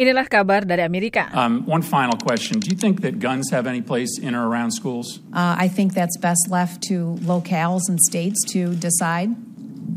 Inilah kabar dari Amerika. Um, one final question. Do you think that guns have any place in or around schools? Uh, I think that's best left to locales and states to decide.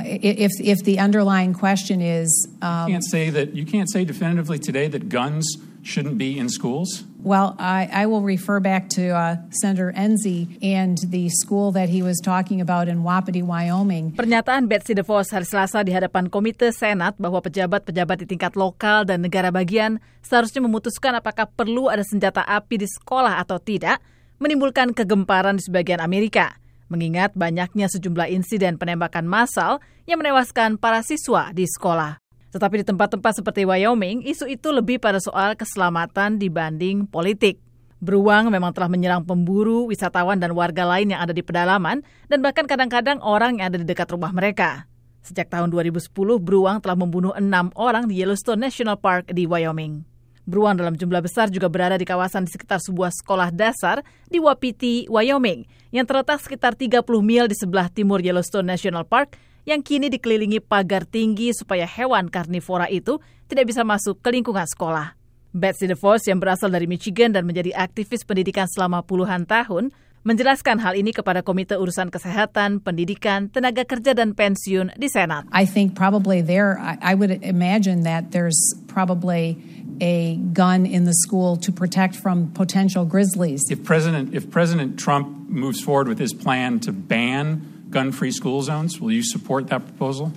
If, if the underlying question is. Um, you can't say that you can't say definitively today that guns shouldn't be in schools? Well, I, I will refer back to uh, Senator Enzi and the school that he was talking about in Wapiti, Wyoming. Pernyataan Betsy DeVos hari Selasa di hadapan Komite Senat bahwa pejabat-pejabat di tingkat lokal dan negara bagian seharusnya memutuskan apakah perlu ada senjata api di sekolah atau tidak, menimbulkan kegemparan di sebagian Amerika. Mengingat banyaknya sejumlah insiden penembakan massal yang menewaskan para siswa di sekolah. Tetapi di tempat-tempat seperti Wyoming, isu itu lebih pada soal keselamatan dibanding politik. Beruang memang telah menyerang pemburu, wisatawan, dan warga lain yang ada di pedalaman, dan bahkan kadang-kadang orang yang ada di dekat rumah mereka. Sejak tahun 2010, beruang telah membunuh enam orang di Yellowstone National Park di Wyoming. Beruang dalam jumlah besar juga berada di kawasan di sekitar sebuah sekolah dasar di Wapiti, Wyoming, yang terletak sekitar 30 mil di sebelah timur Yellowstone National Park yang kini dikelilingi pagar tinggi supaya hewan karnivora itu tidak bisa masuk ke lingkungan sekolah. Betsy DeVos yang berasal dari Michigan dan menjadi aktivis pendidikan selama puluhan tahun, menjelaskan hal ini kepada Komite Urusan Kesehatan, Pendidikan, Tenaga Kerja dan Pensiun di Senat. I think probably there, I would imagine that there's probably a gun in the school to protect from potential grizzlies. If President, if President Trump moves forward with his plan to ban gun free school zones. Will you support that proposal?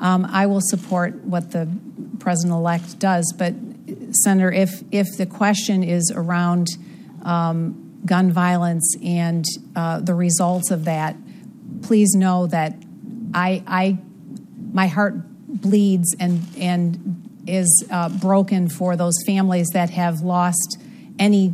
Um, I will support what the president elect does, but Senator, if if the question is around um, gun violence and uh, the results of that, please know that I, I my heart bleeds and and is uh, broken for those families that have lost any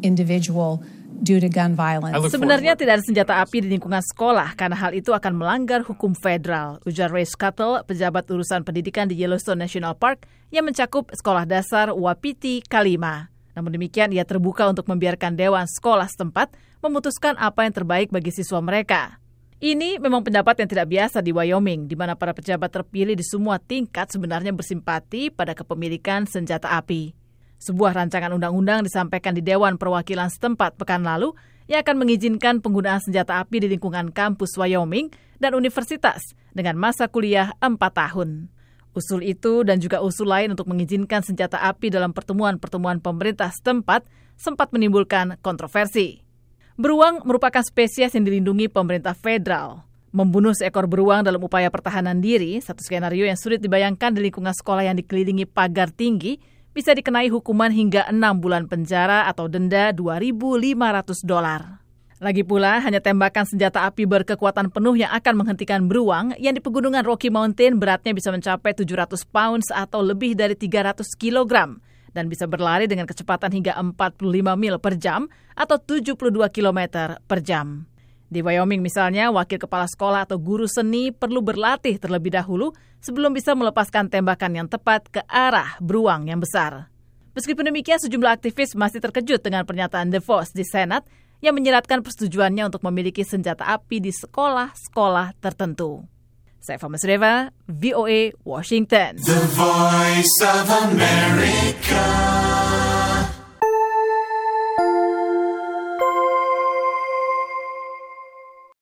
individual due to gun violence. Sebenarnya tidak ada senjata api di lingkungan sekolah karena hal itu akan melanggar hukum federal, ujar Ray Scuttle, pejabat urusan pendidikan di Yellowstone National Park yang mencakup sekolah dasar Wapiti Kalima. Namun demikian, ia terbuka untuk membiarkan dewan sekolah setempat memutuskan apa yang terbaik bagi siswa mereka. Ini memang pendapat yang tidak biasa di Wyoming, di mana para pejabat terpilih di semua tingkat sebenarnya bersimpati pada kepemilikan senjata api. Sebuah rancangan undang-undang disampaikan di Dewan Perwakilan setempat pekan lalu yang akan mengizinkan penggunaan senjata api di lingkungan kampus Wyoming dan universitas dengan masa kuliah 4 tahun. Usul itu dan juga usul lain untuk mengizinkan senjata api dalam pertemuan-pertemuan pemerintah setempat sempat menimbulkan kontroversi. Beruang merupakan spesies yang dilindungi pemerintah federal. Membunuh seekor beruang dalam upaya pertahanan diri, satu skenario yang sulit dibayangkan di lingkungan sekolah yang dikelilingi pagar tinggi, bisa dikenai hukuman hingga enam bulan penjara atau denda 2.500 dolar. Lagi pula, hanya tembakan senjata api berkekuatan penuh yang akan menghentikan beruang yang di pegunungan Rocky Mountain beratnya bisa mencapai 700 pounds atau lebih dari 300 kilogram dan bisa berlari dengan kecepatan hingga 45 mil per jam atau 72 km per jam. Di Wyoming misalnya, wakil kepala sekolah atau guru seni perlu berlatih terlebih dahulu sebelum bisa melepaskan tembakan yang tepat ke arah beruang yang besar. Meskipun demikian, sejumlah aktivis masih terkejut dengan pernyataan DeVos di Senat yang menyeratkan persetujuannya untuk memiliki senjata api di sekolah-sekolah tertentu. Saya Fama Reva, VOA, Washington. The Voice of America.